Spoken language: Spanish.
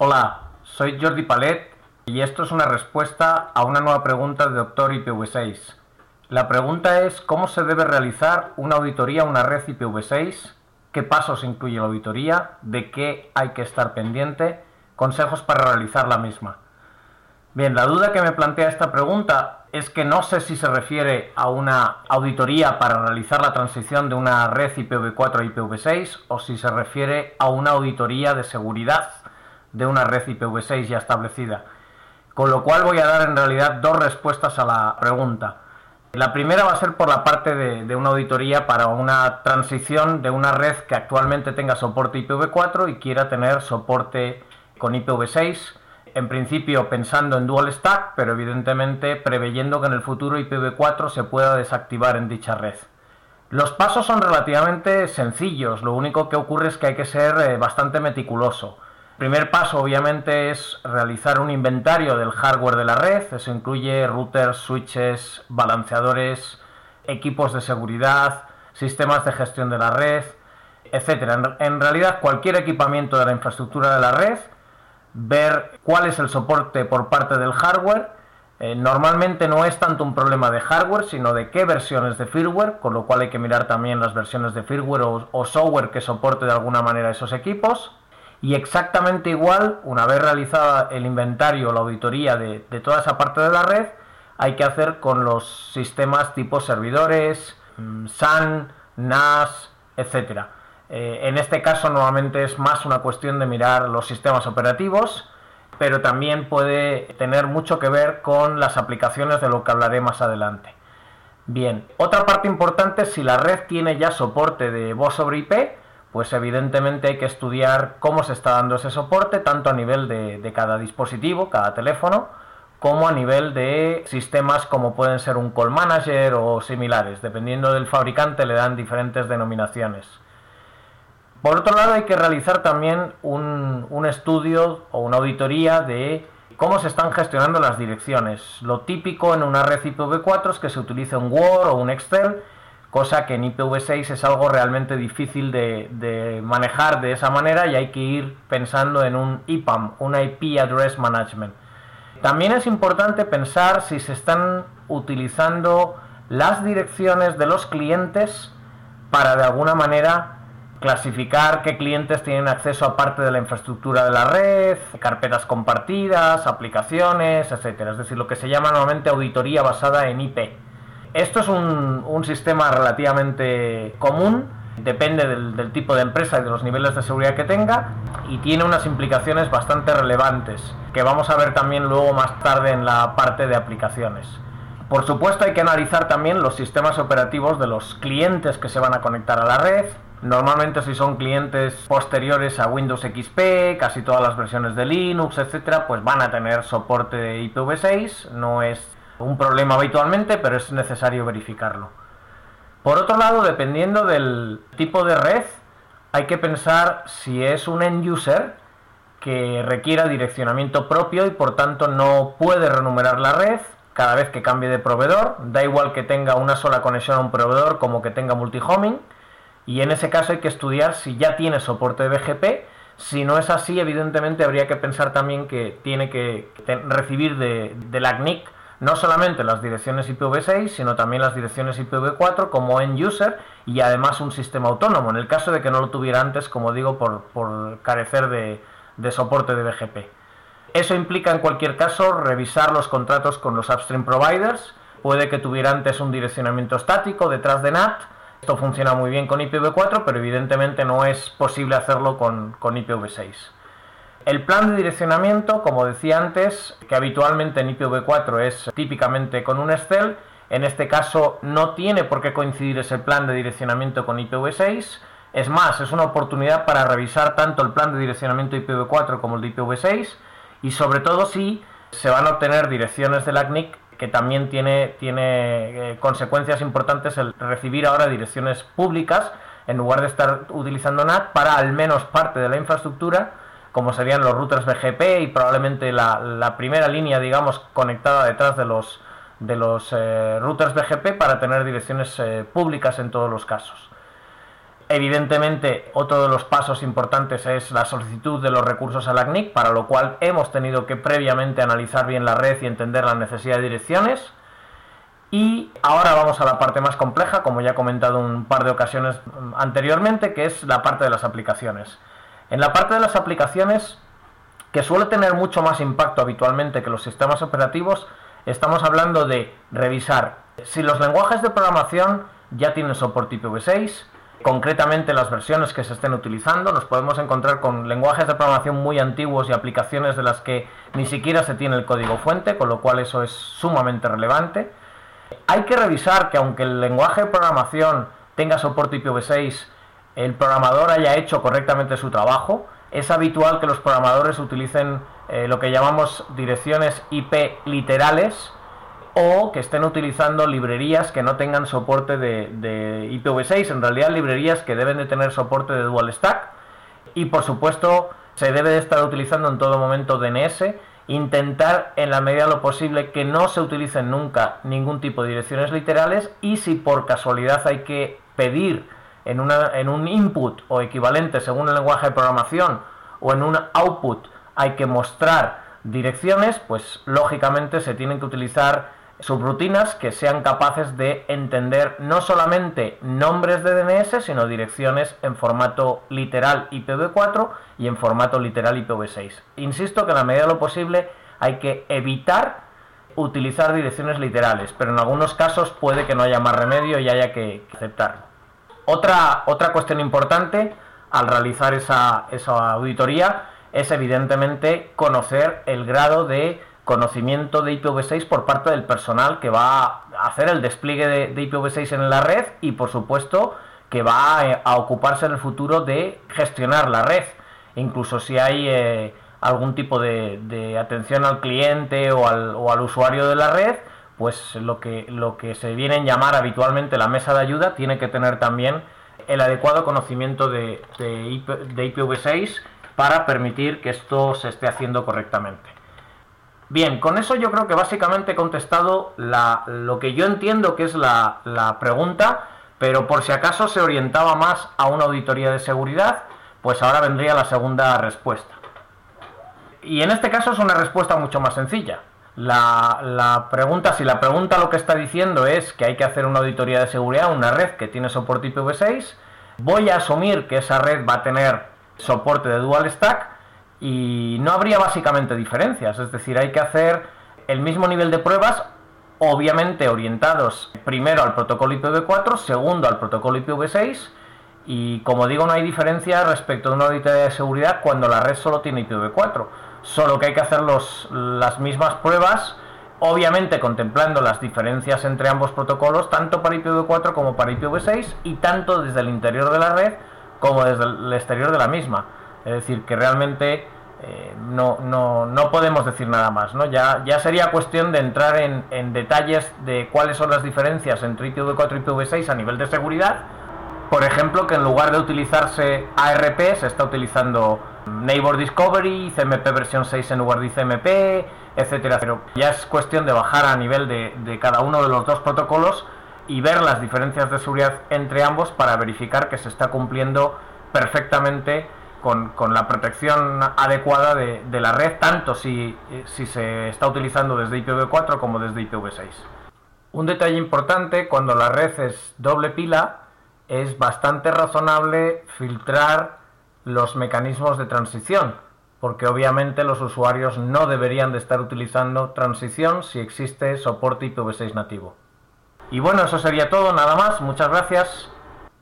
Hola, soy Jordi Palet y esto es una respuesta a una nueva pregunta de Doctor IPv6. La pregunta es cómo se debe realizar una auditoría a una red IPv6, qué pasos incluye la auditoría, de qué hay que estar pendiente, consejos para realizar la misma. Bien, la duda que me plantea esta pregunta es que no sé si se refiere a una auditoría para realizar la transición de una red IPv4 a IPv6 o si se refiere a una auditoría de seguridad de una red IPv6 ya establecida. Con lo cual voy a dar en realidad dos respuestas a la pregunta. La primera va a ser por la parte de, una auditoría para una transición de una red que actualmente tenga soporte IPv4 y quiera tener soporte con IPv6. En principio pensando en dual stack, pero evidentemente preveyendo que en el futuro IPv4 se pueda desactivar en dicha red. Los pasos son relativamente sencillos, lo único que ocurre es que hay que ser eh, bastante meticuloso primer paso obviamente es realizar un inventario del hardware de la red, eso incluye routers, switches, balanceadores, equipos de seguridad, sistemas de gestión de la red, etc. En, realidad cualquier equipamiento de la infraestructura de la red, ver cuál es el soporte por parte del hardware, eh, normalmente no es tanto un problema de hardware, sino de qué versiones de firmware, con lo cual hay que mirar también las versiones de firmware o software que soporte de alguna manera esos equipos y exactamente igual, una vez realizada el inventario o la auditoría de, toda esa parte de la red, hay que hacer con los sistemas tipo servidores, mm, SAN, NAS, etc. Eh, en este caso normalmente es más una cuestión de mirar los sistemas operativos, pero también puede tener mucho que ver con las aplicaciones de lo que hablaré más adelante. Bien, otra parte importante es si la red tiene ya soporte de voz sobre IP, pues evidentemente hay que estudiar cómo se está dando ese soporte, tanto a nivel de, cada dispositivo, cada teléfono, como a nivel de sistemas como pueden ser un call manager o similares. Dependiendo del fabricante le dan diferentes denominaciones. Por otro lado hay que realizar también un, un estudio o una auditoría de cómo se están gestionando las direcciones. Lo típico en una red IPv4 es que se utilice un Word o un Excel cosa que en IPv6 es algo realmente difícil de, manejar de esa manera y hay que ir pensando en un IPAM, un IP Address Management. También es importante pensar si se están utilizando las direcciones de los clientes para de alguna manera clasificar qué clientes tienen acceso a parte de la infraestructura de la red, carpetas compartidas, aplicaciones, etcétera. Es decir, lo que se llama normalmente auditoría basada en IP. Esto es un, sistema relativamente común, depende del, tipo de empresa y de los niveles de seguridad que tenga y tiene unas implicaciones bastante relevantes que vamos a ver también luego más tarde en la parte de aplicaciones. Por supuesto hay que analizar también los sistemas operativos de los clientes que se van a conectar a la red. Normalmente si son clientes posteriores a Windows XP, casi todas las versiones de Linux, etcétera, pues van a tener soporte de IPv6, no es un problema habitualmente, pero es necesario verificarlo. Por otro lado, dependiendo del tipo de red, hay que pensar si es un end user que requiera direccionamiento propio y por tanto no puede renumerar la red cada vez que cambie de proveedor, da igual que tenga una sola conexión a un proveedor como que tenga multihoming, y en ese caso hay que estudiar si ya tiene soporte de BGP, si no es así, evidentemente habría que pensar también que tiene que recibir de, de la CNIC no solamente las direcciones IPv6, sino también las direcciones IPv4 como end user y además un sistema autónomo, en el caso de que no lo tuviera antes, como digo, por, carecer de, soporte de BGP. Eso implica en cualquier caso revisar los contratos con los upstream providers, puede que tuviera antes un direccionamiento estático detrás de NAT, esto funciona muy bien con IPv4, pero evidentemente no es posible hacerlo con IPv6. El plan de direccionamiento, como decía antes, que habitualmente en IPv4 es típicamente con un Excel, en este caso no tiene por qué coincidir ese plan de direccionamiento con IPv6. Es más, es una oportunidad para revisar tanto el plan de direccionamiento IPv4 como el de IPv6 y sobre todo si se van a obtener direcciones de la CNIC que también tiene, tiene eh, consecuencias importantes el recibir ahora direcciones públicas en lugar de estar utilizando NAT para al menos parte de la infraestructura como serían los routers BGP y probablemente la, primera línea, digamos, conectada detrás de los, de los eh, routers BGP para tener direcciones eh, públicas en todos los casos. Evidentemente, otro de los pasos importantes es la solicitud de los recursos a la CNIC, para lo cual hemos tenido que previamente analizar bien la red y entender la necesidad de direcciones. Y ahora vamos a la parte más compleja, como ya he comentado un par de ocasiones anteriormente, que es la parte de las aplicaciones. En la parte de las aplicaciones, que suele tener mucho más impacto habitualmente que los sistemas operativos, estamos hablando de revisar si los lenguajes de programación ya tienen soporte IPv6, concretamente las versiones que se estén utilizando. Nos podemos encontrar con lenguajes de programación muy antiguos y aplicaciones de las que ni siquiera se tiene el código fuente, con lo cual eso es sumamente relevante. Hay que revisar que aunque el lenguaje de programación tenga soporte IPv6, el programador haya hecho correctamente su trabajo. Es habitual que los programadores utilicen eh, lo que llamamos direcciones IP literales, o que estén utilizando librerías que no tengan soporte de, IPv6, en realidad librerías que deben de tener soporte de dual stack y por supuesto se debe de estar utilizando en todo momento DNS, intentar en la medida de lo posible que no se utilicen nunca ningún tipo de direcciones literales y si por casualidad hay que pedir en, una, en un input o equivalente según el lenguaje de programación o en un output hay que mostrar direcciones, pues lógicamente se tienen que utilizar subrutinas que sean capaces de entender no solamente nombres de DNS, sino direcciones en formato literal IPv4 y en formato literal IPv6. Insisto que en la medida de lo posible hay que evitar utilizar direcciones literales, pero en algunos casos puede que no haya más remedio y haya que aceptarlo. Otra, otra cuestión importante al realizar esa, esa auditoría es evidentemente conocer el grado de conocimiento de IPv6 por parte del personal que va a hacer el despliegue de, IPv6 en la red y por supuesto que va a, ocuparse en el futuro de gestionar la red. Incluso si hay eh, algún tipo de, atención al cliente o al, usuario de la red, pues lo que, lo que se viene a llamar habitualmente la mesa de ayuda tiene que tener también el adecuado conocimiento de, de IPv6 para permitir que esto se esté haciendo correctamente. Bien, con eso yo creo que básicamente he contestado lo que yo entiendo que es la, pregunta, pero por si acaso se orientaba más a una auditoría de seguridad, pues ahora vendría la segunda respuesta. Y en este caso es una respuesta mucho más sencilla. La, pregunta, si la pregunta lo que está diciendo es que hay que hacer una auditoría de seguridad, una red que tiene soporte IPv6, voy a asumir que esa red va a tener soporte de dual stack, y no habría básicamente diferencias, es decir, hay que hacer el mismo nivel de pruebas, obviamente orientados primero al protocolo IPv4, segundo al protocolo IPv6 y como digo no hay diferencia respecto de una auditoría de seguridad cuando la red solo tiene IPv4, solo que hay que hacer los, las mismas pruebas obviamente contemplando las diferencias entre ambos protocolos, tanto para IPv4 como para IPv6, y tanto desde el interior de la red como desde el exterior de la misma. Es decir, que realmente eh, no, no, no, podemos decir nada más. ¿no? Ya, ya sería cuestión de entrar en, en detalles de cuáles son las diferencias entre IPv4 y IPv6 a nivel de seguridad. Por ejemplo, que en lugar de utilizarse ARP se está utilizando Neighbor Discovery, CMP versión 6 en lugar de CMP, etcétera. Pero ya es cuestión de bajar a nivel de, cada uno de los dos protocolos y ver las diferencias de seguridad entre ambos para verificar que se está cumpliendo perfectamente con, la protección adecuada de, la red, tanto si, si, se está utilizando desde IPv4 como desde IPv6. Un detalle importante, cuando la red es doble pila, es bastante razonable filtrar los mecanismos de transición, porque obviamente los usuarios no deberían de estar utilizando transición si existe soporte IPv6 nativo. Y bueno, eso sería todo, nada más, muchas gracias.